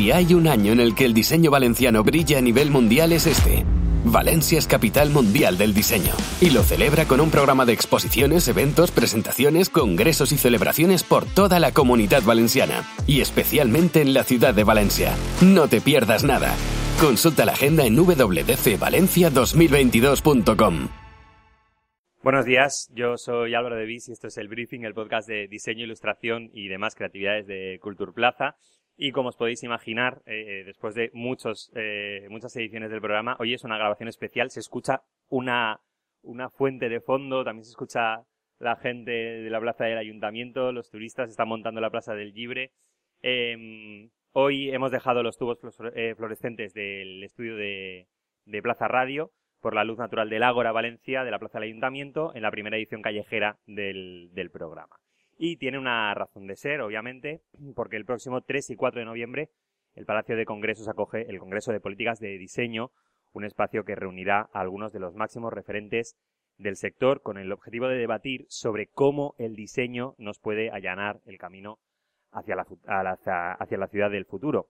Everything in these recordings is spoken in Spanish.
Si hay un año en el que el diseño valenciano brilla a nivel mundial es este. Valencia es capital mundial del diseño y lo celebra con un programa de exposiciones, eventos, presentaciones, congresos y celebraciones por toda la comunidad valenciana y especialmente en la ciudad de Valencia. No te pierdas nada. Consulta la agenda en www.valencia2022.com. Buenos días, yo soy Álvaro de Vis y esto es el Briefing, el podcast de diseño, ilustración y demás creatividades de Culture Plaza. Y como os podéis imaginar, eh, después de muchos, eh, muchas ediciones del programa, hoy es una grabación especial. Se escucha una, una fuente de fondo, también se escucha la gente de la plaza del ayuntamiento, los turistas están montando la plaza del Libre. Em, hoy hemos dejado los tubos eh, fluorescentes del estudio de, de Plaza Radio por la luz natural del Ágora Valencia de la Plaza del Ayuntamiento en la primera edición callejera del, del programa. Y tiene una razón de ser, obviamente, porque el próximo 3 y 4 de noviembre el Palacio de Congresos acoge el Congreso de Políticas de Diseño, un espacio que reunirá a algunos de los máximos referentes del sector con el objetivo de debatir sobre cómo el diseño nos puede allanar el camino hacia la, hacia la ciudad del futuro.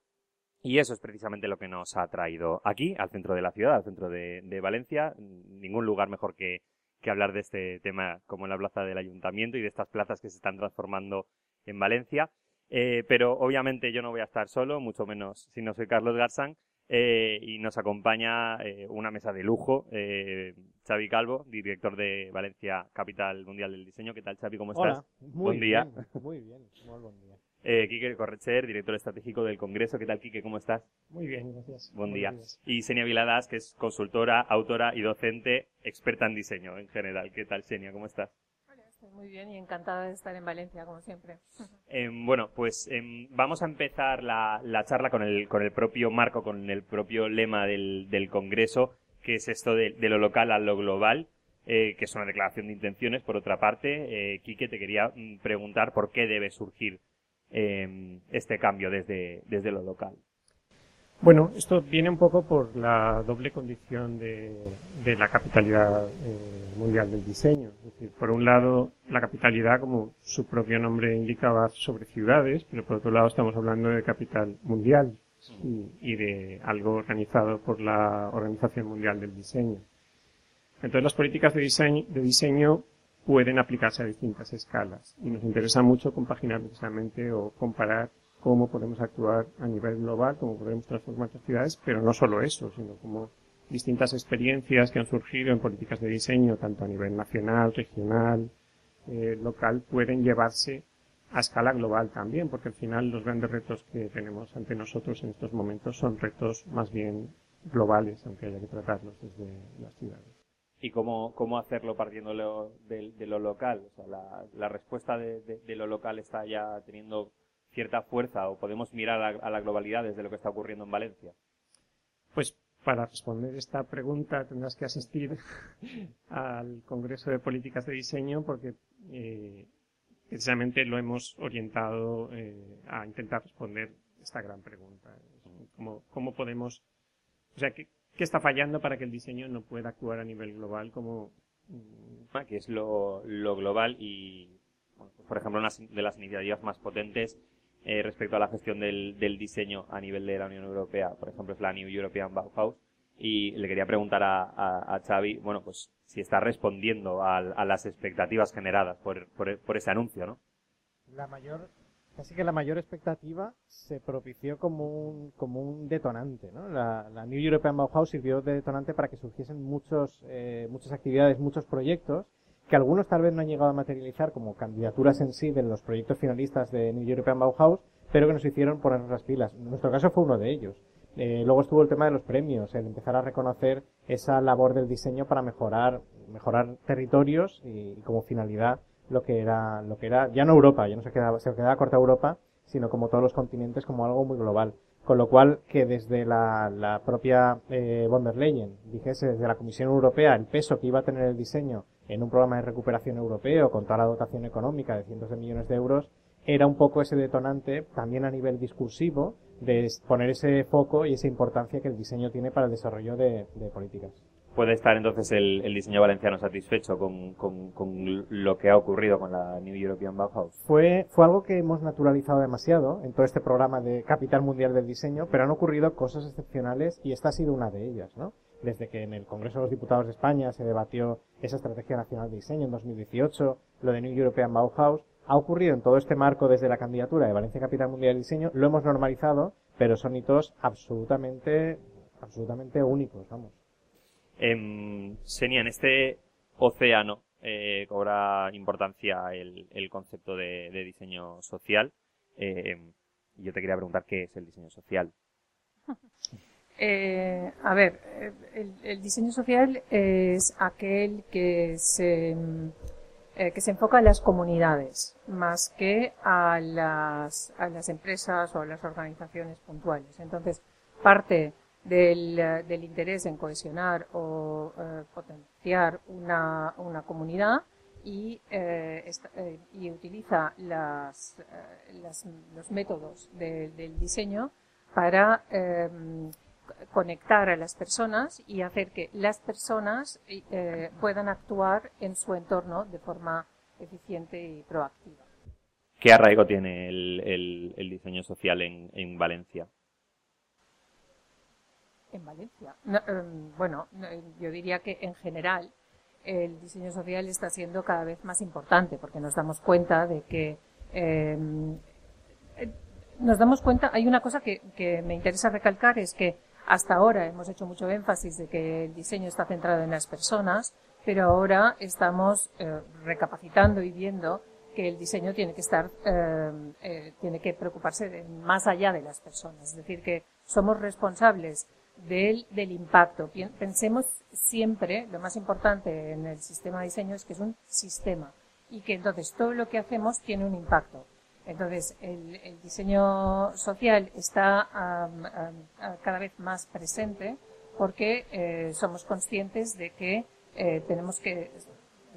Y eso es precisamente lo que nos ha traído aquí, al centro de la ciudad, al centro de, de Valencia. Ningún lugar mejor que, que hablar de este tema como en la plaza del ayuntamiento y de estas plazas que se están transformando en Valencia. Eh, pero obviamente yo no voy a estar solo, mucho menos si no soy Carlos Garzán. Eh, y nos acompaña eh, una mesa de lujo, Xavi Calvo, director de Valencia Capital Mundial del Diseño. ¿Qué tal, Xavi? ¿Cómo estás? Muy buen día. muy bien, muy buen día. Eh, Quique Correcher, director estratégico del Congreso. ¿Qué tal, Quique? ¿Cómo estás? Muy bien, gracias. Buen día. Y Senia Viladas, que es consultora, autora y docente, experta en diseño en general. ¿Qué tal, Senia? ¿Cómo estás? Hola, estoy muy bien y encantada de estar en Valencia, como siempre. Em, bueno, pues em, vamos a empezar la, la, charla con el, con el propio marco, con el propio lema del, del Congreso, que es esto de, de lo local a lo global. Eh, que es una declaración de intenciones, por otra parte. Eh, Quique, te quería mm, preguntar por qué debe surgir eh, este cambio desde, desde lo local. Bueno, esto viene un poco por la doble condición de, la capitalidad eh, mundial del diseño. Por un lado, la capitalidad, como su propio nombre indica, va sobre ciudades, pero por otro lado estamos hablando de capital mundial y, y de algo organizado por la Organización Mundial del Diseño. Entonces las políticas de diseño, de diseño pueden aplicarse a distintas escalas. Y nos interesa mucho compaginar precisamente o comparar cómo podemos actuar a nivel global, cómo podemos transformar las ciudades, pero no solo eso, sino como distintas experiencias que han surgido en políticas de diseño, tanto a nivel nacional, regional, eh, local, pueden llevarse a escala global también, porque al final los grandes retos que tenemos ante nosotros en estos momentos son retos más bien globales, aunque haya que tratarlos desde las ciudades y cómo, cómo hacerlo partiendo de, lo local. O sea, la, respuesta de, lo local está ya teniendo cierta fuerza o podemos mirar a, a, la globalidad desde lo que está ocurriendo en Valencia. Pues para responder esta pregunta tendrás que asistir al Congreso de Políticas de Diseño porque eh, precisamente lo hemos orientado eh, a intentar responder esta gran pregunta. ¿Cómo, cómo podemos, o sea, ¿qué, ¿Qué está fallando para que el diseño no pueda actuar a nivel global como... Ah, que es lo, lo global y, bueno, pues, por ejemplo, una de las iniciativas más potentes eh, respecto a la gestión del, del, diseño a nivel de la Unión Europea, por ejemplo, es la New European Bauhaus. Y le quería preguntar a, a, a Xavi, bueno, pues si está respondiendo a, a las expectativas generadas por, por, por ese anuncio, ¿no? La mayor casi que la mayor expectativa se propició como un, como un detonante. ¿no? La, la New European Bauhaus sirvió de detonante para que surgiesen muchos, eh, muchas actividades, muchos proyectos, que algunos tal vez no han llegado a materializar como candidaturas en sí de los proyectos finalistas de New European Bauhaus, pero que nos hicieron ponernos las pilas. En nuestro caso fue uno de ellos. Eh, luego estuvo el tema de los premios, el empezar a reconocer esa labor del diseño para mejorar, mejorar territorios y, y como finalidad lo que era, lo que era, ya no Europa, ya no se quedaba, se quedaba corta Europa, sino como todos los continentes, como algo muy global. Con lo cual, que desde la, la propia eh, von der Leyen dijese desde la Comisión Europea el peso que iba a tener el diseño en un programa de recuperación europeo con toda la dotación económica de cientos de millones de euros, era un poco ese detonante también a nivel discursivo de poner ese foco y esa importancia que el diseño tiene para el desarrollo de, de políticas. Puede estar entonces el, diseño valenciano satisfecho con, lo que ha ocurrido con la New European Bauhaus? Fue, fue algo que hemos naturalizado demasiado en todo este programa de Capital Mundial del Diseño, pero han ocurrido cosas excepcionales y esta ha sido una de ellas, ¿no? Desde que en el Congreso de los Diputados de España se debatió esa Estrategia Nacional de Diseño en 2018, lo de New European Bauhaus, ha ocurrido en todo este marco desde la candidatura de Valencia Capital Mundial del Diseño, lo hemos normalizado, pero son hitos absolutamente, absolutamente únicos, vamos. Eh, Senia, en este océano eh, cobra importancia el, concepto de, diseño social. Eh, yo te quería preguntar qué es el diseño social. Eh, a ver, el, diseño social es aquel que se, que se enfoca en las comunidades más que a las, a las empresas o a las organizaciones puntuales. Entonces, parte del, eh, del interés en cohesionar o eh, potenciar una, una comunidad y, eh, y utiliza las, las, los métodos del diseño para em, conectar a las personas y hacer que las personas puedan actuar en su entorno de forma eficiente y proactiva. ¿Qué arraigo tiene el, el, el diseño social en, en Valencia? En Valencia. Em, bueno, yo diría que en general el diseño social está siendo cada vez más importante porque nos damos cuenta de que em, eh, nos damos cuenta, hay una cosa que, que me interesa recalcar es que hasta ahora hemos hecho mucho énfasis de que el diseño está centrado en las personas, pero ahora estamos eh, recapacitando y viendo que el diseño tiene que estar, em, eh, tiene que preocuparse de más allá de las personas. Es decir, que somos responsables del, del impacto. Pensemos siempre, lo más importante en el sistema de diseño es que es un sistema y que entonces todo lo que hacemos tiene un impacto. Entonces, el, diseño social está cada vez más presente porque eh, somos conscientes de que eh, tenemos que,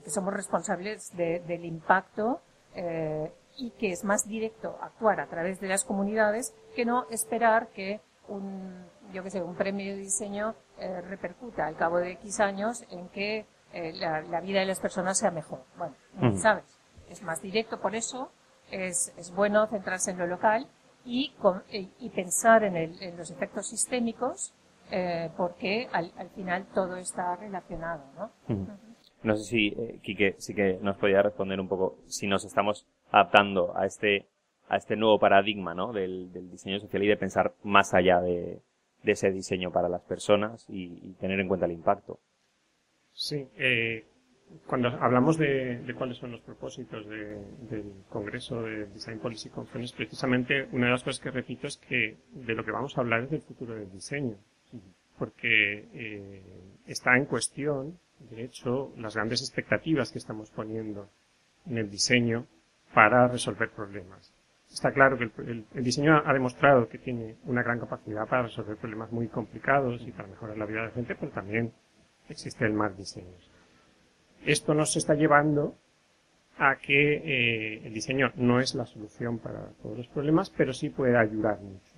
que somos responsables de, del impacto eh, y que es más directo actuar a través de las comunidades que no esperar que un, yo que sé, un premio de diseño eh, repercuta al cabo de X años en que eh, la, vida de las personas sea mejor. Bueno, ¿sabes? Es más directo, por eso es, es bueno centrarse en lo local y, y pensar en, el, en, los efectos sistémicos eh, porque al, al, final todo está relacionado, ¿no? No sé si, eh, Quique, sí que nos podía responder un poco si nos estamos adaptando a este, a este nuevo paradigma, ¿no? Del, del diseño social y de pensar más allá de, de ese diseño para las personas y, tener en cuenta el impacto. Sí, eh, cuando hablamos de, cuáles son los propósitos del Congreso de Design Policy Conference, precisamente una de las cosas que repito es que de lo que vamos a hablar es del futuro del diseño, porque eh, está en cuestión, de hecho, las grandes expectativas que estamos poniendo en el diseño para resolver problemas está claro que el, diseño ha demostrado que tiene una gran capacidad para resolver problemas muy complicados y para mejorar la vida de la gente, pero también existe el mal diseño. Esto nos está llevando a que eh, el diseño no es la solución para todos los problemas, pero sí puede ayudar mucho.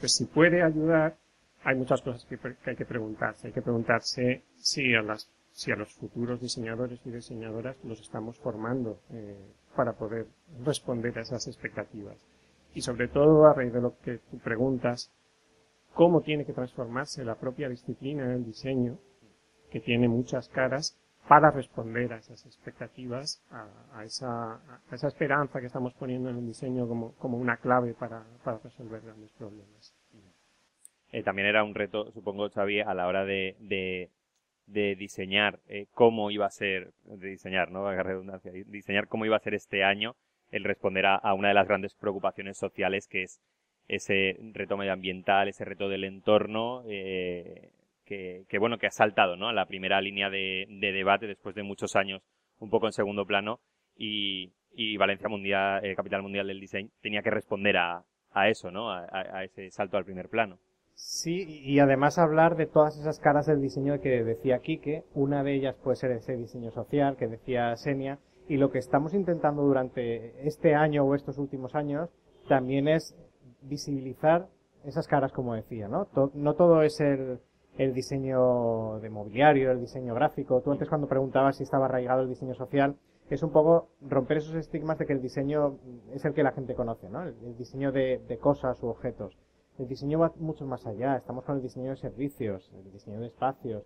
Pues si puede ayudar, hay muchas cosas que, hay que preguntarse. Hay que preguntarse si a, las, si a los futuros diseñadores y diseñadoras los estamos formando eh, para poder responder a esas expectativas. Y sobre todo, a raíz de lo que tú preguntas, cómo tiene que transformarse la propia disciplina del diseño, que tiene muchas caras, para responder a esas expectativas, a, esa, a esa, esperanza que estamos poniendo en el diseño como, como una clave para, para, resolver grandes problemas. Eh, también era un reto, supongo, Xavi, a la hora de, de de diseñar eh, cómo iba a ser, de diseñar, ¿no? redundancia, diseñar cómo iba a ser este año el responder a, una de las grandes preocupaciones sociales que es ese reto medioambiental, ese reto del entorno, eh, que, que, bueno, que ha saltado, ¿no? A la primera línea de, de, debate después de muchos años un poco en segundo plano y, y Valencia Mundial, eh, Capital Mundial del Diseño, tenía que responder a, a eso, ¿no? A, a ese salto al primer plano. Sí, y además hablar de todas esas caras del diseño que decía Quique, una de ellas puede ser ese diseño social que decía Senia, y lo que estamos intentando durante este año o estos últimos años también es visibilizar esas caras como decía, ¿no? no todo es el, el diseño de mobiliario, el diseño gráfico. Tú antes cuando preguntabas si estaba arraigado el diseño social, es un poco romper esos estigmas de que el diseño es el que la gente conoce, ¿no? El, diseño de, de, cosas u objetos. El diseño va mucho más allá. Estamos con el diseño de servicios, el diseño de espacios.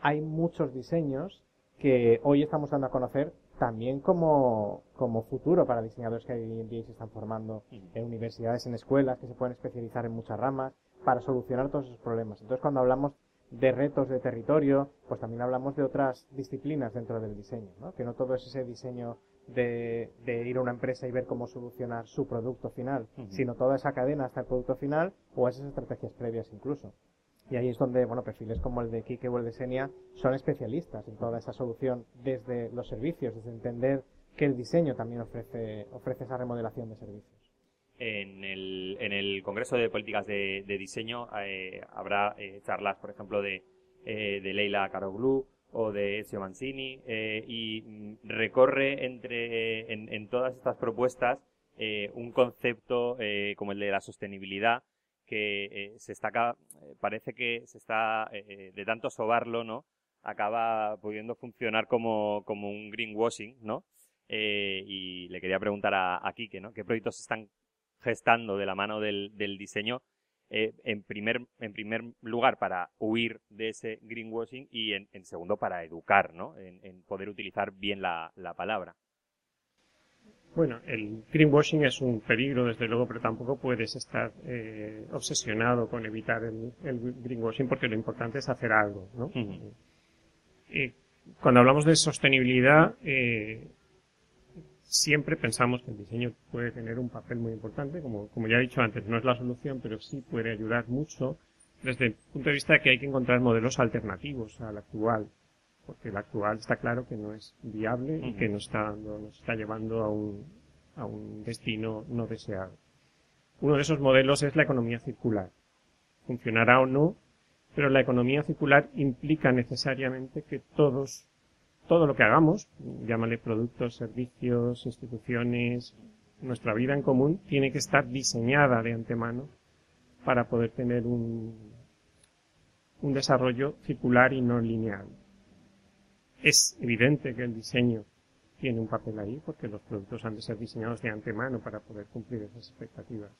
Hay muchos diseños que hoy estamos dando a conocer también como, como futuro para diseñadores que hoy en día se están formando en universidades, en escuelas, que se pueden especializar en muchas ramas para solucionar todos esos problemas. Entonces, cuando hablamos de retos de territorio, pues también hablamos de otras disciplinas dentro del diseño, ¿no? Que no todo es ese diseño de, de ir a una empresa y ver cómo solucionar su producto final, sino toda esa cadena hasta el producto final o esas estrategias previas incluso. Y ahí es donde, bueno, perfiles como el de Kike o el de Senia son especialistas en toda esa solución desde los servicios, desde entender que el diseño también ofrece, ofrece esa remodelación de servicios. En el, en el Congreso de Políticas de, Diseño eh, habrá eh, charlas, por ejemplo, de, eh, de Leila Caroglu o de Ezio Mancini y mm, recorre entre en, en, todas estas propuestas un concepto como el de la sostenibilidad que se está parece que se está de tanto sobarlo no acaba pudiendo funcionar como, como un greenwashing no y le quería preguntar a, a Quique, ¿no? ¿Qué proyectos están gestando de la mano del, diseño, eh, en, primer, en primer lugar para huir de ese greenwashing y en, segundo para educar, ¿no? En, poder utilizar bien la, palabra. Bueno, el greenwashing es un peligro, desde luego, pero tampoco puedes estar eh, obsesionado con evitar el, greenwashing porque lo importante es hacer algo, ¿no? cuando hablamos de sostenibilidad, eh, siempre pensamos que el diseño puede tener un papel muy importante, como, como ya he dicho antes, no es la solución, pero sí puede ayudar mucho desde el punto de vista de que hay que encontrar modelos alternativos al actual, porque el actual está claro que no es viable y que nos está, nos está llevando a un, a un destino no deseado. Uno de esos modelos es la economía circular. Funcionará o no, pero la economía circular implica necesariamente que todos todo lo que hagamos, llámale productos, servicios, instituciones, nuestra vida en común, tiene que estar diseñada de antemano para poder tener un, un desarrollo circular y no lineal. Es evidente que el diseño tiene un papel ahí porque los productos han de ser diseñados de antemano para poder cumplir esas expectativas.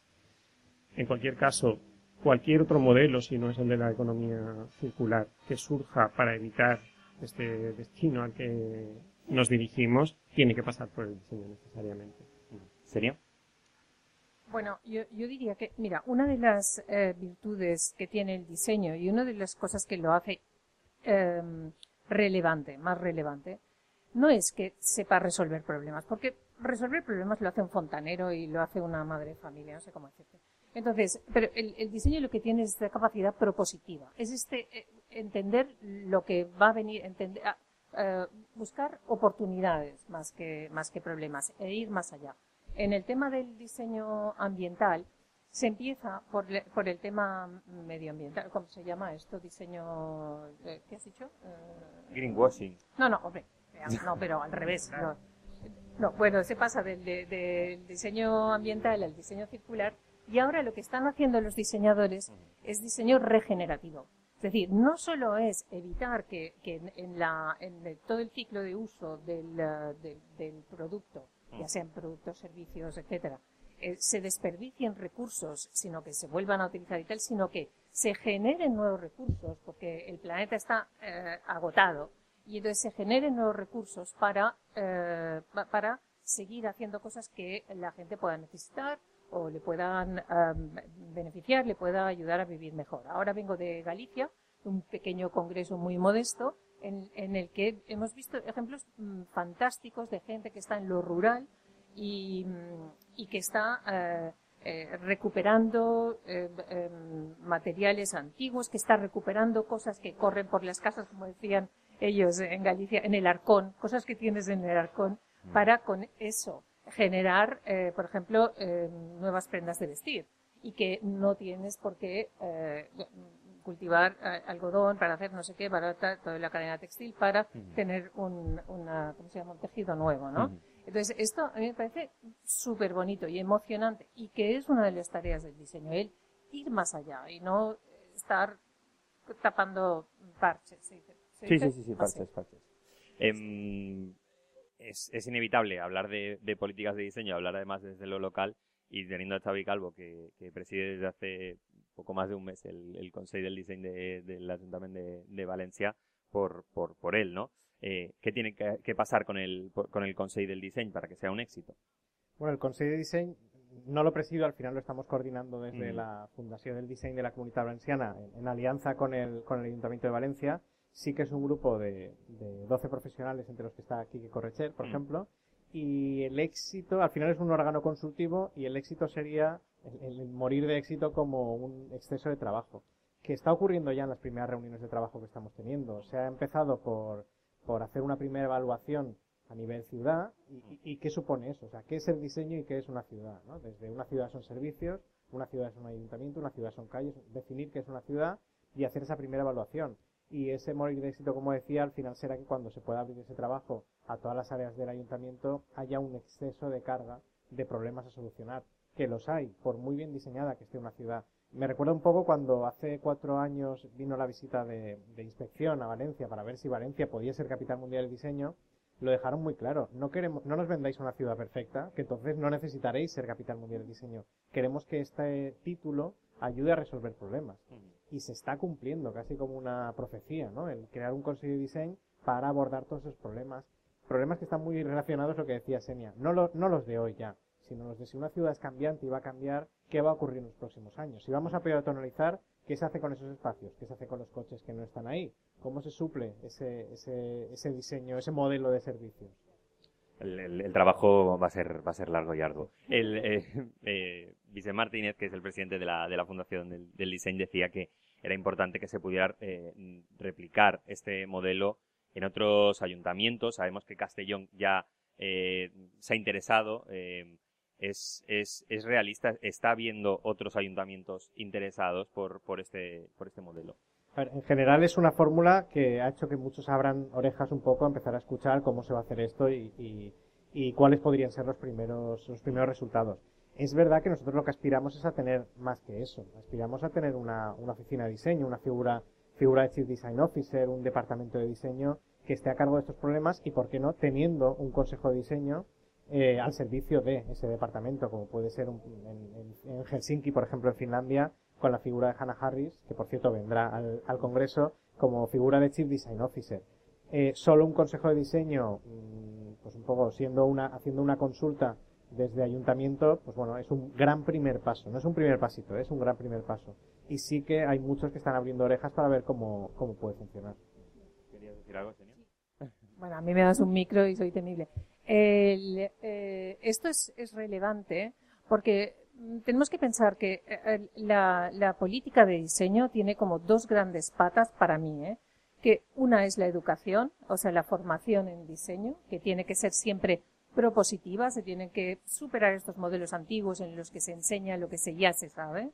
En cualquier caso, cualquier otro modelo, si no es el de la economía circular, que surja para evitar este destino al que nos dirigimos tiene que pasar por el diseño necesariamente. ¿Sería? Bueno, yo, diría que, mira, una de las eh, virtudes que tiene el diseño y una de las cosas que lo hace em, relevante, más relevante, no es que sepa resolver problemas, porque resolver problemas lo hace un fontanero y lo hace una madre de familia, no sé cómo decirte. Entonces, pero el, diseño lo que tiene es esta capacidad propositiva. Es este eh, entender lo que va a venir, entender, uh, buscar oportunidades más que, más que problemas e ir más allá. En el tema del diseño ambiental, se empieza por, por el tema medioambiental. ¿Cómo se llama esto? Diseño. ¿Qué has dicho? Greenwashing. No, no, hombre. No, pero al revés. No, bueno, se pasa del, del diseño ambiental al diseño circular y ahora lo que están haciendo los diseñadores es diseño regenerativo. Es decir, no solo es evitar que, en, la, en todo el ciclo de uso del, eh, del, producto, ya sean productos, servicios, etcétera, eh, se desperdicien recursos, sino que se vuelvan a utilizar y tal, sino que se generen nuevos recursos, porque el planeta está eh, agotado, y entonces se generen nuevos recursos para, para seguir haciendo cosas que la gente pueda necesitar o le puedan beneficiar, le pueda ayudar a vivir mejor. Ahora vengo de Galicia, un pequeño congreso muy modesto, en, el que hemos visto ejemplos mm, fantásticos de gente que está en lo rural y, mm, que está eh, eh, recuperando eh, em, materiales antiguos, que está recuperando cosas que corren por las casas, como decían ellos en Galicia, en el arcón, cosas que tienes en el arcón, mm. para con eso generar, eh, por ejemplo, eh, nuevas prendas de vestir y que no tienes por qué eh, cultivar eh, algodón para hacer no sé qué, para toda la cadena textil, para tener un, una, ¿cómo se llama? un tejido nuevo, ¿no? Entonces, esto a mí me parece súper bonito y emocionante y que es una de las tareas del diseño, el ir más allá y no estar tapando parches. Sí, sí, sí, sí, parches, parches. Em, es, es, inevitable hablar de, de, políticas de diseño, hablar además desde lo local y teniendo a Xavi Calvo, que, que preside desde hace poco más de un mes el, el Consejo del Diseño de, del Ayuntamiento de, de Valencia por, por, por él, ¿no? Eh, ¿Qué tiene que, que, pasar con el, con el Consejo del Diseño para que sea un éxito? Bueno, el Consejo de Diseño no lo presido, al final lo estamos coordinando desde mm. la Fundación del Diseño de la Comunidad Valenciana en, en, alianza con el, con el Ayuntamiento de Valencia. Sí que es un grupo de, de 12 profesionales, entre los que está Kiki Correcher, por mm. ejemplo, y el éxito, al final es un órgano consultivo y el éxito sería el, el, morir de éxito como un exceso de trabajo, que está ocurriendo ya en las primeras reuniones de trabajo que estamos teniendo. Se ha empezado por, por hacer una primera evaluación a nivel ciudad y, y, qué supone eso, o sea, qué es el diseño y qué es una ciudad, ¿no? Desde una ciudad son servicios, una ciudad es un ayuntamiento, una ciudad son calles, definir qué es una ciudad y hacer esa primera evaluación. Y ese morir de éxito, como decía, al final será que cuando se pueda abrir ese trabajo a todas las áreas del ayuntamiento haya un exceso de carga de problemas a solucionar, que los hay, por muy bien diseñada que esté una ciudad. Me recuerda un poco cuando hace cuatro años vino la visita de, de inspección a Valencia para ver si Valencia podía ser capital mundial del diseño lo dejaron muy claro. No queremos, no nos vendáis una ciudad perfecta, que entonces no necesitaréis ser capital mundial del diseño. Queremos que este título ayude a resolver problemas. Y se está cumpliendo casi como una profecía, ¿no? El crear un consejo de diseño para abordar todos esos problemas. Problemas que están muy relacionados a lo que decía Senia. No, lo, no los de hoy ya, sino los de si una ciudad es cambiante y va a cambiar, ¿qué va a ocurrir en los próximos años? Si vamos a peatonalizar, ¿qué se hace con esos espacios? ¿Qué se hace con los coches que no están ahí? ¿Cómo se suple ese, ese, ese diseño, ese modelo de servicios? El, trabajo va a ser va a ser largo y arduo. El eh, eh, Martínez, que es el presidente de la, de la Fundación del, del Diseño, decía que era importante que se pudiera eh, replicar este modelo en otros ayuntamientos. Sabemos que Castellón ya eh, se ha interesado. Eh, es, es, es realista, está viendo otros ayuntamientos interesados por, por, este, por este modelo. En general es una fórmula que ha hecho que muchos abran orejas un poco empezar a escuchar cómo se va a hacer esto y, y, y, cuáles podrían ser los primeros, los primeros resultados. Es verdad que nosotros lo que aspiramos es a tener más que eso. Aspiramos a tener una, una oficina de diseño, una figura, figura de Chief Design Officer, un departamento de diseño que esté a cargo de estos problemas y, por qué no, teniendo un consejo de diseño eh, al servicio de ese departamento, como puede ser un, en, en Helsinki, por ejemplo, en Finlandia, con la figura de Hannah Harris, que por cierto vendrá al, al Congreso como figura de Chief Design Officer. Eh, solo un consejo de diseño, mm, pues un poco siendo una, haciendo una consulta desde ayuntamiento, pues bueno, es un gran primer paso. No es un primer pasito, es un gran primer paso. Y sí que hay muchos que están abriendo orejas para ver cómo, cómo puede funcionar. ¿Querías decir algo, señor? Bueno, a mí me das un micro y soy temible. El, eh, esto es, es relevante porque tenemos que pensar que eh, la, política de diseño tiene como dos grandes patas para mí, ¿eh? que una es la educación, o sea, la formación en diseño, que tiene que ser siempre propositiva, se tienen que superar estos modelos antiguos en los que se enseña lo que se ya se sabe,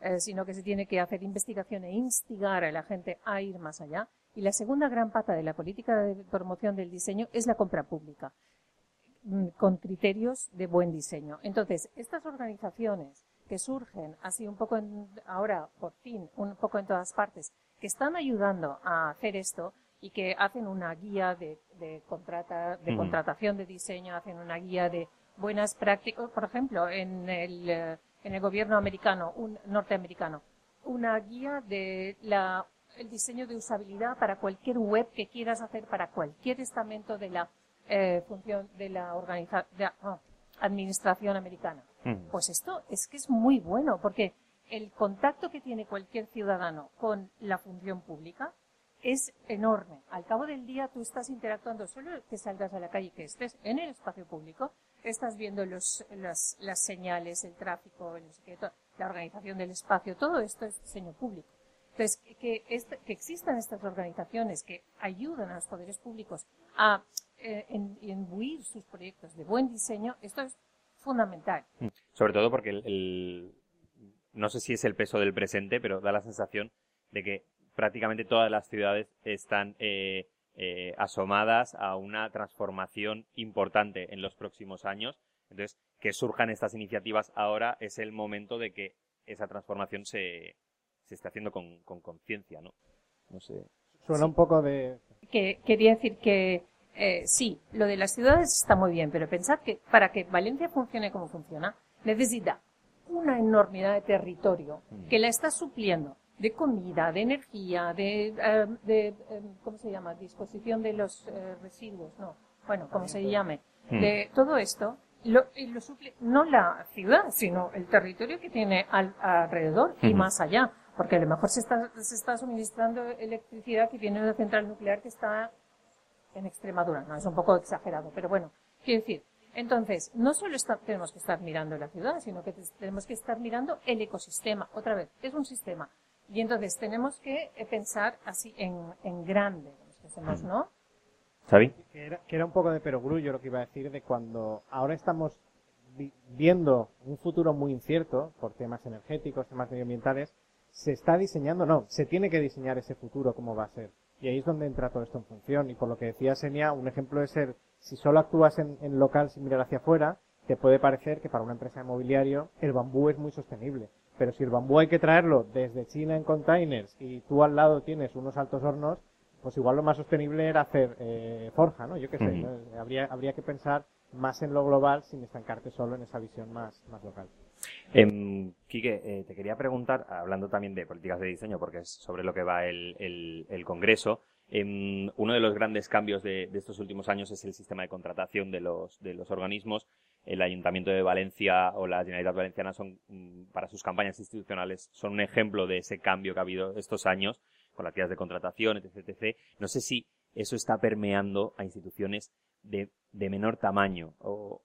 eh, sino que se tiene que hacer investigación e instigar a la gente a ir más allá. Y la segunda gran pata de la política de promoción del diseño es la compra pública. Mm, con criterios de buen diseño. Entonces, estas organizaciones que surgen así un poco en, ahora, por fin, un poco en todas partes, que están ayudando a hacer esto y que hacen una guía de, de, contrata, de mm. contratación de diseño, hacen una guía de buenas prácticas, por ejemplo, en el, eh, en el gobierno americano, un norteamericano, una guía de la, el diseño de usabilidad para cualquier web que quieras hacer para cualquier estamento de la eh, función de la organiza de, oh, administración americana. Mm. Pues esto es que es muy bueno, porque el contacto que tiene cualquier ciudadano con la función pública es enorme. Al cabo del día tú estás interactuando, solo que salgas a la calle, que estés en el espacio público, estás viendo los, las, las señales, el tráfico, el, la organización del espacio, todo esto es diseño público. Entonces, que, este, que existan estas organizaciones que ayudan a los poderes públicos a eh, en, imbuir sus proyectos de buen diseño, esto es fundamental. Mm. Sobre todo porque el, el, no sé si es el peso del presente, pero da la sensación de que prácticamente todas las ciudades están eh, eh, asomadas a una transformación importante en los próximos años. Entonces, que surjan estas iniciativas ahora es el momento de que esa transformación se, se esté haciendo con conciencia, ¿no? No sé. Suena un poco de... Que, quería decir que eh, sí, lo de las ciudades está muy bien, pero pensad que para que Valencia funcione como funciona, necesita una enormidad de territorio que la está supliendo de comida, de energía, de, eh, de, eh, ¿cómo se llama? Disposición de los eh, residuos, no, bueno, como se llame, Mm. de todo esto, lo, y lo suple no la ciudad, sino el territorio que tiene al, alrededor y más allá, porque a lo mejor se está, se está suministrando electricidad que viene de una central nuclear que está en Extremadura, no es un poco exagerado, pero bueno, quiero decir, entonces, no solo está- tenemos que estar mirando la ciudad, sino que te- tenemos que estar mirando el ecosistema. Otra vez, es un sistema. Y entonces tenemos que eh, pensar así en, en grande, hacemos, ¿no? ¿Xavi? Que era, que era un poco de perogrullo lo que iba a decir de cuando ahora estamos vi- viendo un futuro muy incierto por temas energéticos, temas medioambientales, se está diseñando, no, se tiene que diseñar ese futuro cómo va a ser. Y ahí es donde entra todo esto en función. Y por lo que decía Senia, un ejemplo es ser, si solo actúas en, en local sin mirar hacia afuera, te puede parecer que para una empresa de mobiliario el bambú es muy sostenible. Pero si el bambú hay que traerlo desde China en containers y tú al lado tienes unos altos hornos, pues igual lo más sostenible era hacer eh, forja, ¿no? Yo qué sé. ¿no? habría, habría que pensar más en lo global sin estancarte solo en esa visión más, más local. Em, Quique, eh, te quería preguntar, hablando también de políticas de diseño, porque es sobre lo que va el, el- el Congreso, em, uno de los grandes cambios de, de estos últimos años es el sistema de contratación de los, de los organismos. El Ayuntamiento de Valencia o la Generalitat Valenciana son, mm, para sus campañas institucionales, son un ejemplo de ese cambio que ha habido estos años con las guías de contratación, etc, etc. No sé si eso está permeando a instituciones de, de menor tamaño o,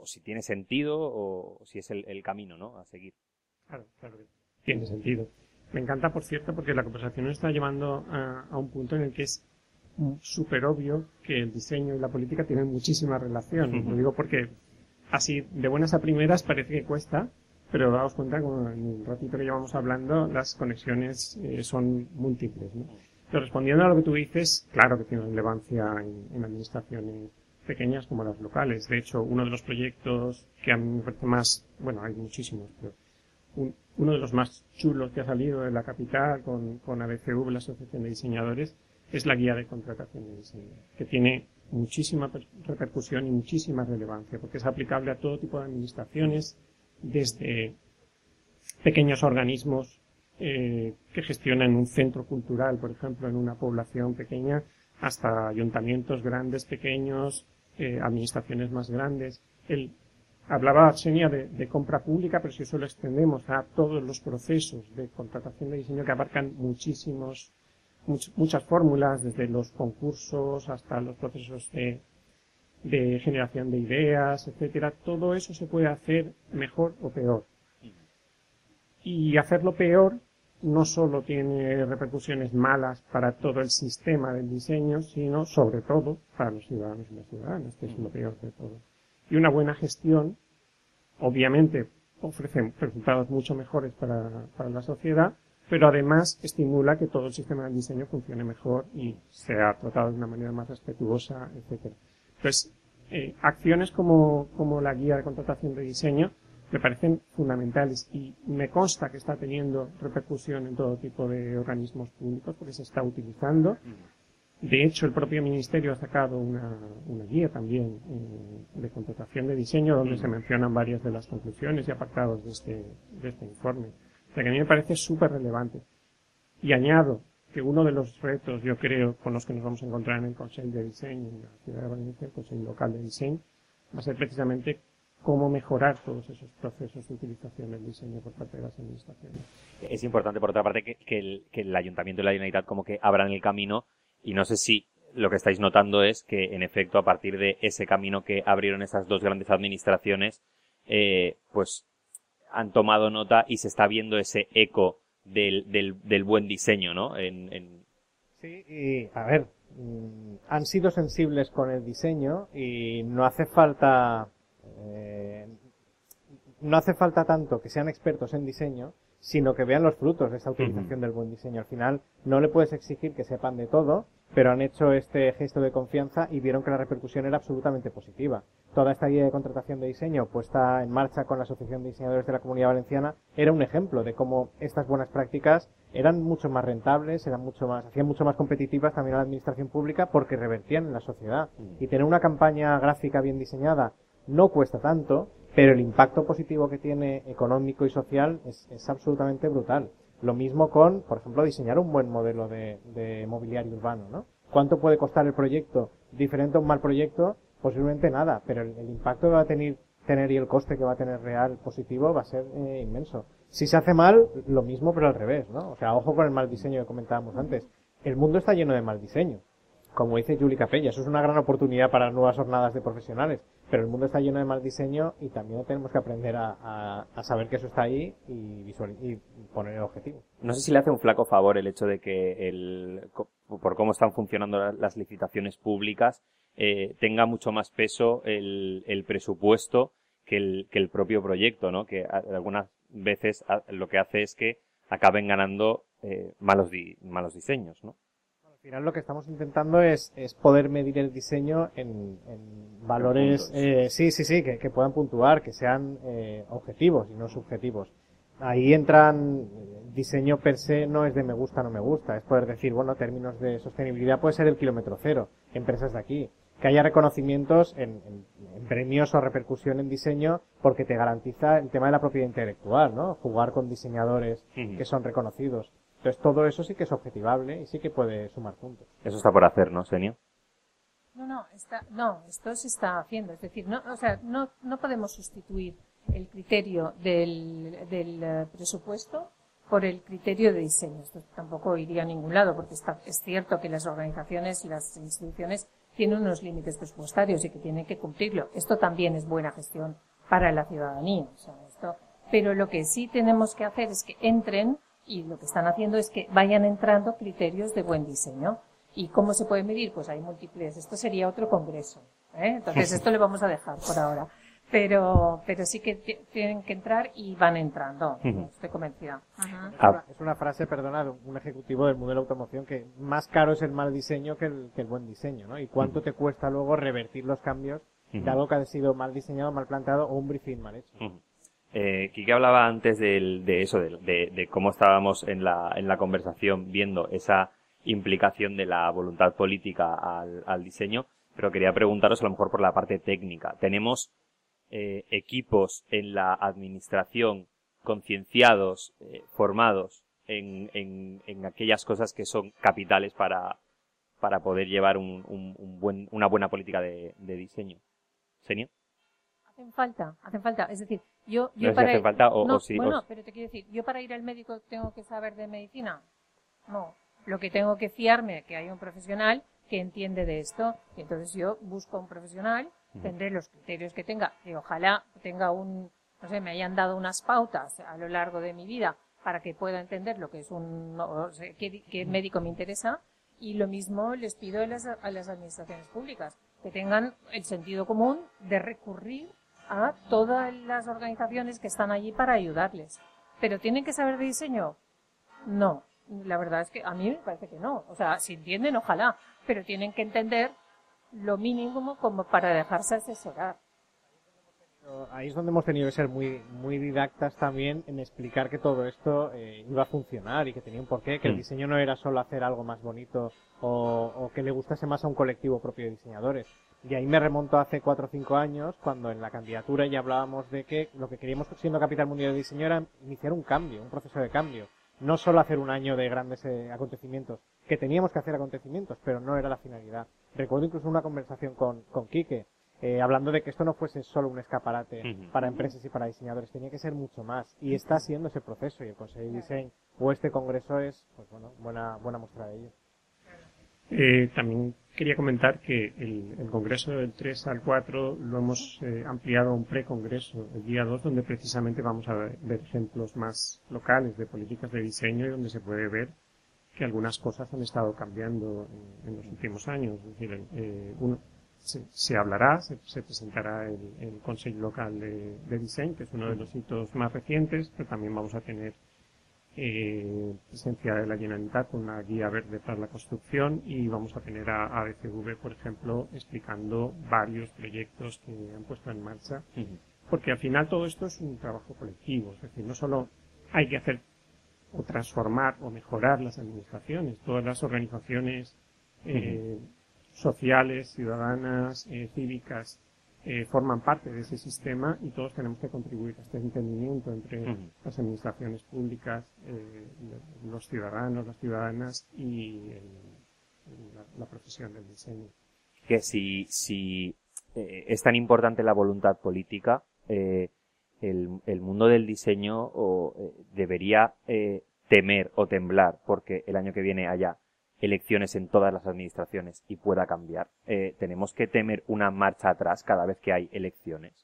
o- si tiene sentido o, si es el, el camino ¿no? a seguir. Claro, claro que tiene sentido. Me encanta, por cierto, porque la conversación nos está llevando a, a un punto en el que es súper obvio que el diseño y la política tienen muchísima relación. Lo digo porque así de buenas a primeras parece que cuesta, pero daos cuenta que en un ratito que llevamos hablando las conexiones eh, son múltiples. ¿no? Pero respondiendo a lo que tú dices, claro que tiene relevancia en, en administraciones pequeñas como las locales. De hecho, uno de los proyectos que a mí parece más, bueno, hay muchísimos, pero un- uno de los más chulos que ha salido de la capital con, con ABCV, la Asociación de Diseñadores, es la guía de contratación de diseño, que tiene muchísima per- repercusión y muchísima relevancia, porque es aplicable a todo tipo de administraciones, desde pequeños organismos eh, que gestionan un centro cultural, por ejemplo, en una población pequeña, hasta ayuntamientos grandes, pequeños, eh, administraciones más grandes. El, hablaba Arsenia de, de compra pública, pero si eso lo extendemos a todos los procesos de contratación de diseño que abarcan muchísimos, much- muchas fórmulas, desde los concursos hasta los procesos de, de generación de ideas, etcétera, todo eso se puede hacer mejor o peor. Y hacerlo peor no solo tiene repercusiones malas para todo el sistema del diseño, sino sobre todo para los ciudadanos y las ciudadanas, que es lo peor de todo. Y una buena gestión, obviamente, ofrece resultados mucho mejores para, para la sociedad, pero además estimula que todo el sistema del diseño funcione mejor y sea tratado de una manera más respetuosa, etcétera. Entonces, eh, acciones como, como la guía de contratación de diseño me parecen fundamentales y me consta que está teniendo repercusión en todo tipo de organismos públicos porque se está utilizando. De hecho, el propio Ministerio ha sacado una, una guía también eh, de contratación de diseño donde se mencionan varias de las conclusiones y apartados de este, de este informe. O sea que a mí me parece súper relevante. Y añado que uno de los retos, yo creo, con los que nos vamos a encontrar en el Consejo de Diseño, en la ciudad de Valencia, el Consejo Local de Diseño, va a ser precisamente cómo mejorar todos esos procesos de utilización del diseño por parte de las administraciones. Es importante, por otra parte, que, que el, que el Ayuntamiento y la Generalitat como que abran el camino y no sé si lo que estáis notando es que, en efecto, a partir de ese camino que abrieron esas dos grandes administraciones, eh, pues han tomado nota y se está viendo ese eco del, del, del buen diseño, ¿no? En, en- Sí, y a ver, mm, han sido sensibles con el diseño y no hace falta, eh, no hace falta tanto que sean expertos en diseño, sino que vean los frutos de esa utilización del buen diseño. Al final, no le puedes exigir que sepan de todo, pero han hecho este gesto de confianza y vieron que la repercusión era absolutamente positiva. Toda esta guía de contratación de diseño puesta en marcha con la Asociación de Diseñadores de la Comunidad Valenciana era un ejemplo de cómo estas buenas prácticas eran mucho más rentables, eran mucho más, hacían mucho más competitivas también a la administración pública porque revertían en la sociedad. Y tener una campaña gráfica bien diseñada no cuesta tanto, pero el impacto positivo que tiene económico y social es, es absolutamente brutal. Lo mismo con, por ejemplo, diseñar un buen modelo de, de mobiliario urbano, ¿no? ¿Cuánto puede costar el proyecto? Diferente a un mal proyecto, posiblemente nada, pero el, impacto que va a tener, tener y el coste que va a tener real positivo va a ser eh, inmenso. Si se hace mal, lo mismo, pero al revés, ¿no? O sea, ojo con el mal diseño que comentábamos antes. El mundo está lleno de mal diseño. Como dice Julie Capella, eso es una gran oportunidad para nuevas jornadas de profesionales pero el mundo está lleno de mal diseño y también tenemos que aprender a, saber que eso está ahí y, y poner el objetivo. No sé si le hace un flaco favor el hecho de que el, por cómo están funcionando las licitaciones públicas, eh, tenga mucho más peso el, presupuesto que el, que el propio proyecto, ¿no? Que algunas veces lo que hace es que acaben ganando eh, malos, malos diseños, ¿no? Al final lo que estamos intentando es, es poder medir el diseño en, en valores, eh, sí, sí, sí, que, que, puedan puntuar, que sean eh, objetivos y no subjetivos. Ahí entran, diseño per se no es de me gusta, no me gusta, es poder decir, bueno, términos de sostenibilidad puede ser el kilómetro cero, empresas de aquí, que haya reconocimientos en, en, premios o repercusión en diseño porque te garantiza el tema de la propiedad intelectual, ¿no? Jugar con diseñadores que son reconocidos. Entonces todo eso sí que es objetivable y sí que puede sumar puntos. Eso está por hacer, ¿no, Senio? No, no, está, no, esto se está haciendo. Es decir, no, o sea, no, no podemos sustituir el criterio del, del eh, presupuesto por el criterio de diseño. Esto tampoco iría a ningún lado, porque está, es cierto que las organizaciones y las instituciones tienen unos límites presupuestarios y que tienen que cumplirlo. Esto también es buena gestión para la ciudadanía. O sea, esto, pero lo que sí tenemos que hacer es que entren y lo que están haciendo es que vayan entrando criterios de buen diseño. ¿Y cómo se puede medir? Pues hay múltiples. Esto sería otro congreso. ¿eh? Entonces esto le vamos a dejar por ahora. Pero, pero sí que tienen que entrar y van entrando. Estoy convencida. Ah. Es una frase, perdona, de un ejecutivo del modelo de automoción que más caro es el mal diseño que el, que el buen diseño, ¿no? Y cuánto te cuesta luego revertir los cambios de algo que ha sido mal diseñado, mal planteado o un briefing mal hecho. Eh, hablaba antes de eso, de, cómo estábamos en la, en la conversación viendo esa implicación de la voluntad política al, diseño, pero quería preguntaros a lo mejor por la parte técnica. ¿Tenemos eh, equipos en la administración concienciados, eh, formados en, aquellas cosas que son capitales para, para poder llevar un, buen, una buena política de, de diseño? ¿Senio? Hacen falta, hacen falta. Es decir, yo, yo para falta o, sí, bueno, pero te quiero decir, yo para ir al médico tengo que saber de medicina. No, lo que tengo que fiarme que hay un profesional que entiende de esto. Y entonces yo busco un profesional, tendré los criterios que tenga, y ojalá tenga un, no sé, me hayan dado unas pautas a lo largo de mi vida para que pueda entender lo que es un, no, qué, médico me interesa. Y lo mismo les pido a las, a las administraciones públicas, que tengan el sentido común de recurrir a todas las organizaciones que están allí para ayudarles. ¿Pero tienen que saber de diseño? No. La verdad es que a mí me parece que no. O sea, si entienden, ojalá. Pero tienen que entender lo mínimo como para dejarse asesorar. Ahí es donde hemos tenido que ser muy, muy didactas también en explicar que todo esto eh, iba a funcionar y que tenía un porqué, que el mm. diseño no era solo hacer algo más bonito o, o que le gustase más a un colectivo propio de diseñadores, y ahí me remonto hace cuatro o cinco años, cuando en la candidatura ya hablábamos de que lo que queríamos siendo Capital Mundial de Diseño era iniciar un cambio, un proceso de cambio. No solo hacer un año de grandes eh, acontecimientos, que teníamos que hacer acontecimientos, pero no era la finalidad. Recuerdo incluso una conversación con, con Quique, eh, hablando de que esto no fuese solo un escaparate para empresas y para diseñadores, tenía que ser mucho más. Y está siendo ese proceso, y el Consejo de Diseño o este congreso es, pues bueno, buena, buena muestra de ello. Eh, también quería comentar que el, Congreso del 3 al 4 lo hemos eh, ampliado a un precongreso, el día 2, donde precisamente vamos a ver, ejemplos más locales de políticas de diseño y donde se puede ver que algunas cosas han estado cambiando en, los últimos años. Es decir, eh, uno, se, hablará, se, presentará el, el, Consejo Local de Diseño, que es uno de los hitos más recientes, pero también vamos a tener eh, presencia de la Generalitat con una guía verde para la construcción y vamos a tener a ADCV, por ejemplo, explicando varios proyectos que han puesto en marcha, porque al final todo esto es un trabajo colectivo, es decir, no solo hay que hacer o transformar o mejorar las administraciones, todas las organizaciones eh, sociales, ciudadanas, eh, cívicas, eh, forman parte de ese sistema y todos tenemos que contribuir a este entendimiento entre las administraciones públicas, eh, los ciudadanos, las ciudadanas y la, profesión del diseño. Que si, si eh, es tan importante la voluntad política, el, el, mundo del diseño o, debería temer o temblar porque el año que viene haya elecciones en todas las administraciones y pueda cambiar. Eh, tenemos que temer una marcha atrás cada vez que hay elecciones.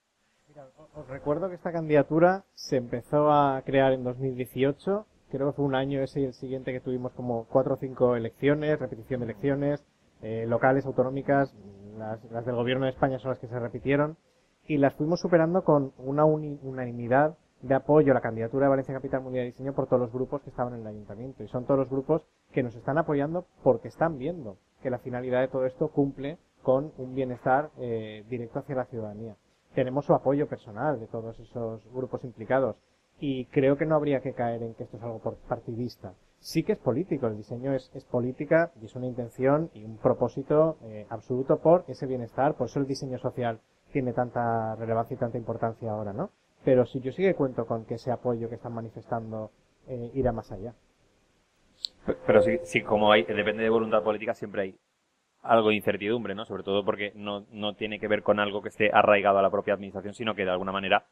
os recuerdo que esta candidatura se empezó a crear en 2018. Creo que fue un año ese y el siguiente que tuvimos como cuatro o cinco elecciones, repetición de elecciones, eh, locales, autonómicas, las, del gobierno de España son las que se repitieron y las fuimos superando con una unanimidad de apoyo a la candidatura de Valencia Capital Mundial de Diseño por todos los grupos que estaban en el ayuntamiento. Y son todos los grupos que nos están apoyando porque están viendo que la finalidad de todo esto cumple con un bienestar eh, directo hacia la ciudadanía. Tenemos su apoyo personal de todos esos grupos implicados y creo que no habría que caer en que esto es algo partidista. Sí que es político, el diseño es, política y es una intención y un propósito eh, absoluto por ese bienestar, por eso el diseño social tiene tanta relevancia y tanta importancia ahora, ¿no? Pero si yo sigue cuento con que ese apoyo que están manifestando eh, irá más allá. Pero sí, sí, como hay, depende de voluntad política, siempre hay algo de incertidumbre, ¿no? Sobre todo porque no, no tiene que ver con algo que esté arraigado a la propia administración, sino que de alguna manera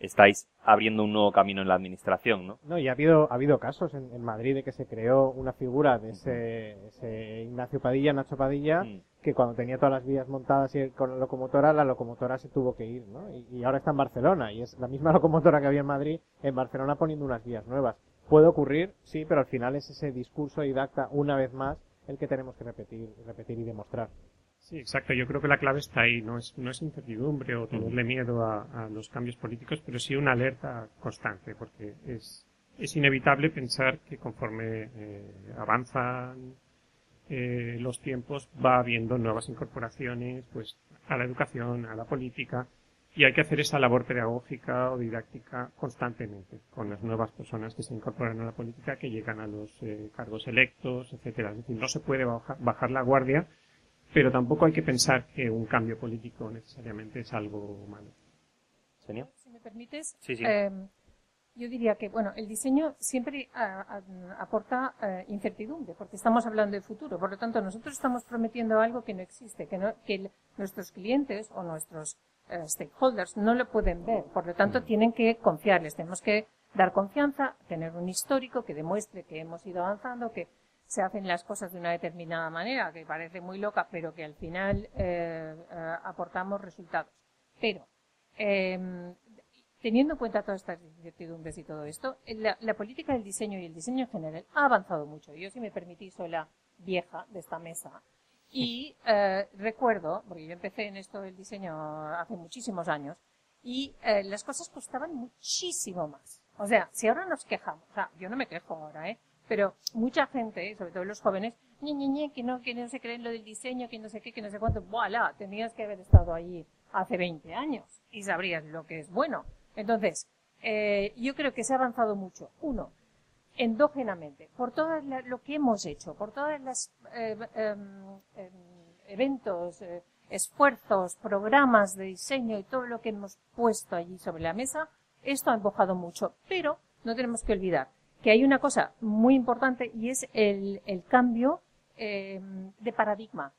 estáis abriendo un nuevo camino en la administración, ¿no? No, y ha habido, ha habido casos en, Madrid de que se creó una figura de ese, Ignacio Padilla, Nacho Padilla, mm. que cuando tenía todas las vías montadas y con la locomotora, la locomotora se tuvo que ir, ¿no? Y, ahora está en Barcelona, y es la misma locomotora que había en Madrid, en Barcelona poniendo unas vías nuevas. Puede ocurrir, sí, pero al final es ese discurso didacta, una vez más, el que tenemos que repetir, repetir y demostrar. Sí, exacto. Yo creo que la clave está ahí. No es, no es incertidumbre o tenerle miedo a, los cambios políticos, pero sí una alerta constante, porque es, es inevitable pensar que conforme eh, avanzan eh, los tiempos va habiendo nuevas incorporaciones pues a la educación, a la política, y hay que hacer esa labor pedagógica o didáctica constantemente con las nuevas personas que se incorporan a la política, que llegan a los eh, cargos electos, etcétera. Es decir, no se puede bajar la guardia pero tampoco hay que pensar que un cambio político necesariamente es algo malo. Si me permites, em, yo diría que, bueno, el diseño siempre aporta eh, incertidumbre, porque estamos hablando de futuro. Por lo tanto, nosotros estamos prometiendo algo que no existe, que, no, que nuestros clientes o nuestros eh, stakeholders no lo pueden ver. Por lo tanto, tienen que confiarles. Tenemos que dar confianza, tener un histórico que demuestre que hemos ido avanzando, que se hacen las cosas de una determinada manera, que parece muy loca, pero que al final eh, eh, aportamos resultados. Pero, em, teniendo en cuenta todas estas incertidumbres y todo esto, la, la, política del diseño y el diseño en general ha avanzado mucho. Yo, si me permitís, soy la vieja de esta mesa. Y eh, recuerdo, porque yo empecé en esto del diseño hace muchísimos años, y las cosas costaban muchísimo más. O sea, si ahora nos quejamos, o sea, yo no me quejo ahora, ¿eh? Pero mucha gente, sobre todo los jóvenes, ñe, que no, que no se creen lo del diseño, que no sé qué, que no sé cuánto, voilà, tenías que haber estado ahí hace 20 años y sabrías lo que es bueno. Entonces, eh, yo creo que se ha avanzado mucho. Uno, endógenamente, por todo lo que hemos hecho, por todos los eh, em, em, eventos, eh, esfuerzos, programas de diseño y todo lo que hemos puesto allí sobre la mesa, esto ha empujado mucho. Pero no tenemos que olvidar que hay una cosa muy importante y es el, el cambio eh, de paradigma.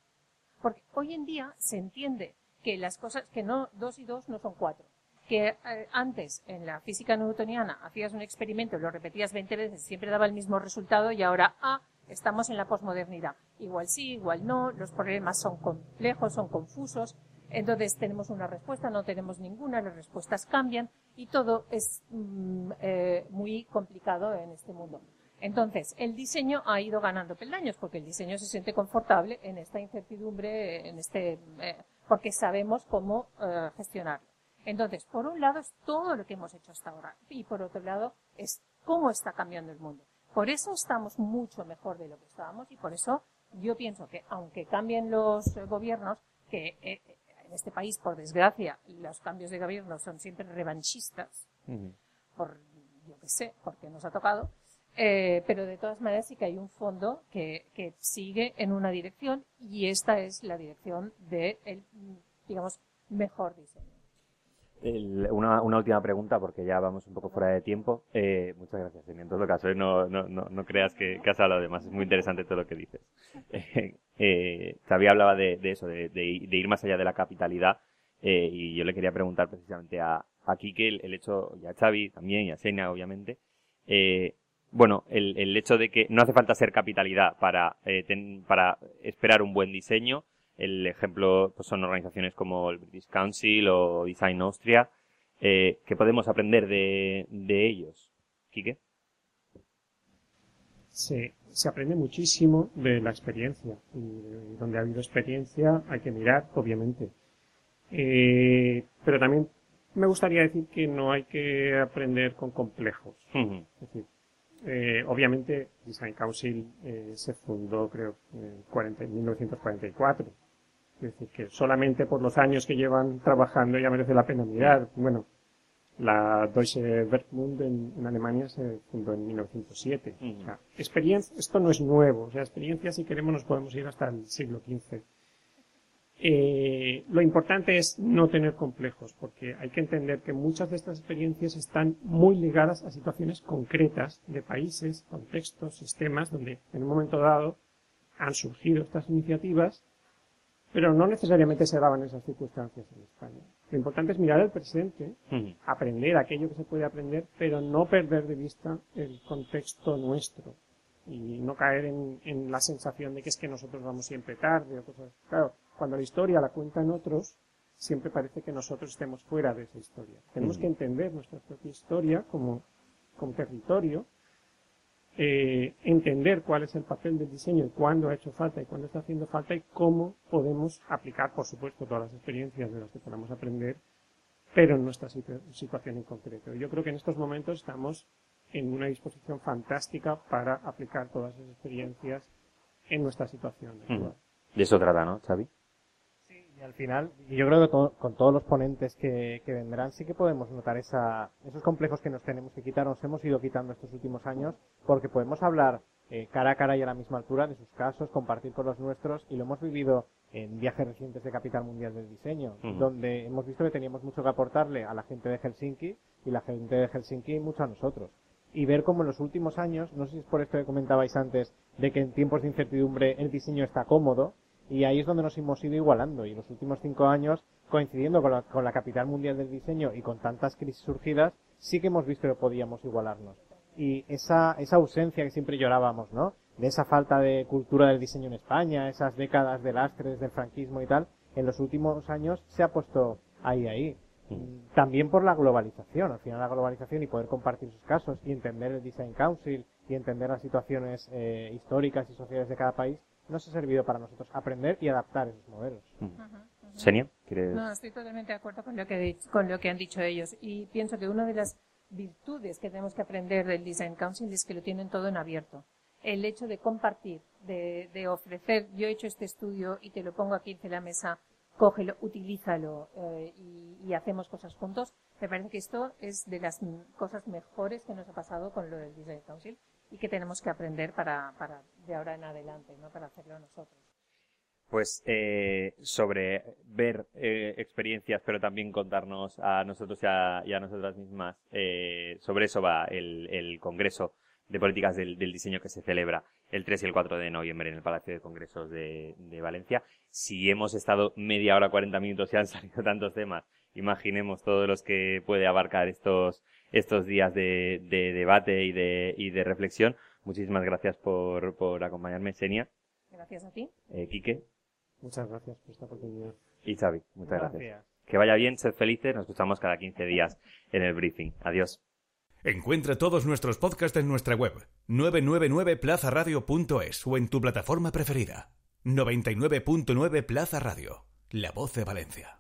Porque hoy en día se entiende que las cosas, que no, dos y dos no son cuatro. Que eh, antes, en la física newtoniana, hacías un experimento, lo repetías 20 veces, siempre daba el mismo resultado y ahora, ah, estamos en la posmodernidad. Igual sí, igual no, los problemas son complejos, son confusos, entonces tenemos una respuesta, no tenemos ninguna, las respuestas cambian y todo es mm, eh, muy complicado en este mundo. Entonces, el diseño ha ido ganando peldaños porque el diseño se siente confortable en esta incertidumbre, en este, eh, porque sabemos cómo eh, gestionarlo. Entonces, por un lado es todo lo que hemos hecho hasta ahora y por otro lado es cómo está cambiando el mundo. Por eso estamos mucho mejor de lo que estábamos y por eso yo pienso que aunque cambien los gobiernos, que en este país, por desgracia, los cambios de gobierno son siempre revanchistas, por, yo qué sé, porque nos ha tocado, eh, pero de todas maneras sí que hay un fondo que, que sigue en una dirección y esta es la dirección del, de digamos, mejor diseño una, una, última pregunta, porque ya vamos un poco fuera de tiempo. Eh, muchas gracias, En todo caso, ¿eh? no, no, no, no, creas que, que, has hablado de más. Es muy interesante todo lo que dices. Eh, eh, Xavi hablaba de, de eso, de, de, ir más allá de la capitalidad. Eh, y yo le quería preguntar precisamente a, a Kike el, el, hecho, y a Xavi también, y a Sena, obviamente. Eh, bueno, el, el hecho de que no hace falta ser capitalidad para, eh, ten, para esperar un buen diseño el ejemplo pues, son organizaciones como el British Council o Design Austria. Eh, ¿Qué podemos aprender de, de ellos? ¿Quique? Se, se aprende muchísimo de la experiencia. Y donde ha habido experiencia hay que mirar, obviamente. Eh, pero también me gustaría decir que no hay que aprender con complejos. Es decir, eh, obviamente Design Council eh, se fundó creo en 40, 1944 es decir, que solamente por los años que llevan trabajando ya merece la pena mirar. Bueno, la Deutsche Werkbund en, en Alemania se fundó en 1907. o sea, experiencia, esto no es nuevo. O sea, experiencia, si queremos, nos podemos ir hasta el siglo XV. Eh, lo importante es no tener complejos, porque hay que entender que muchas de estas experiencias están muy ligadas a situaciones concretas de países, contextos, sistemas, donde en un momento dado han surgido estas iniciativas pero no necesariamente se daban esas circunstancias en España. Lo importante es mirar el presente, aprender aquello que se puede aprender, pero no perder de vista el contexto nuestro y no caer en, en, la sensación de que es que nosotros vamos siempre tarde o cosas. Claro, cuando la historia la cuentan otros, siempre parece que nosotros estemos fuera de esa historia. Tenemos que entender nuestra propia historia como, como territorio eh, entender cuál es el papel del diseño y cuándo ha hecho falta y cuándo está haciendo falta y cómo podemos aplicar, por supuesto, todas las experiencias de las que podamos aprender, pero en nuestra situación en concreto. Yo creo que en estos momentos estamos en una disposición fantástica para aplicar todas esas experiencias en nuestra situación. De eso trata, ¿no, Xavi? Y al final, yo creo que con todos los ponentes que, que, vendrán, sí que podemos notar esa, esos complejos que nos tenemos que quitar, nos hemos ido quitando estos últimos años, porque podemos hablar eh, cara a cara y a la misma altura de sus casos, compartir con los nuestros, y lo hemos vivido en viajes recientes de Capital Mundial del Diseño, donde hemos visto que teníamos mucho que aportarle a la gente de Helsinki y la gente de Helsinki mucho a nosotros. Y ver cómo en los últimos años, no sé si es por esto que comentabais antes, de que en tiempos de incertidumbre el diseño está cómodo, y ahí es donde nos hemos ido igualando. Y los últimos cinco años, coincidiendo con la, con la capital mundial del diseño y con tantas crisis surgidas, sí que hemos visto que podíamos igualarnos. Y esa, esa ausencia que siempre llorábamos, ¿no? De esa falta de cultura del diseño en España, esas décadas de lastres del franquismo y tal, en los últimos años se ha puesto ahí, ahí. Mm. También por la globalización, al final la globalización y poder compartir sus casos y entender el Design Council y entender las situaciones eh, históricas y sociales de cada país, nos ha servido para nosotros aprender y adaptar esos modelos. Senia, No, estoy totalmente de acuerdo con lo, que, con lo que han dicho ellos y pienso que una de las virtudes que tenemos que aprender del Design Council es que lo tienen todo en abierto. El hecho de compartir, de, de ofrecer, yo he hecho este estudio y te lo pongo aquí en la mesa, cógelo, utilízalo eh, y, y, hacemos cosas juntos. Me parece que esto es de las cosas mejores que nos ha pasado con lo del Design Council y que tenemos que aprender para, para de ahora en adelante, ¿no? Para hacerlo nosotros. Pues eh, sobre ver eh, experiencias, pero también contarnos a nosotros y a, nosotras mismas. Eh, sobre eso va el, el Congreso de Políticas del, del, Diseño que se celebra el 3 y el 4 de noviembre en el Palacio de Congresos de, de Valencia. Si hemos estado media hora, 40 minutos y han salido tantos temas, imaginemos todos los que puede abarcar estos estos días de, de debate y de, y de reflexión. Muchísimas gracias por, por acompañarme, Senia. Gracias a ti. Eh, Quique. Muchas gracias por esta oportunidad. Y Xavi, muchas gracias. Que vaya bien, sed felices. Nos escuchamos cada 15 días en el briefing. Adiós. Encuentra todos nuestros podcasts en nuestra web 999plazaradio.es o en tu plataforma preferida. 99.9 Plaza Radio, la voz de Valencia.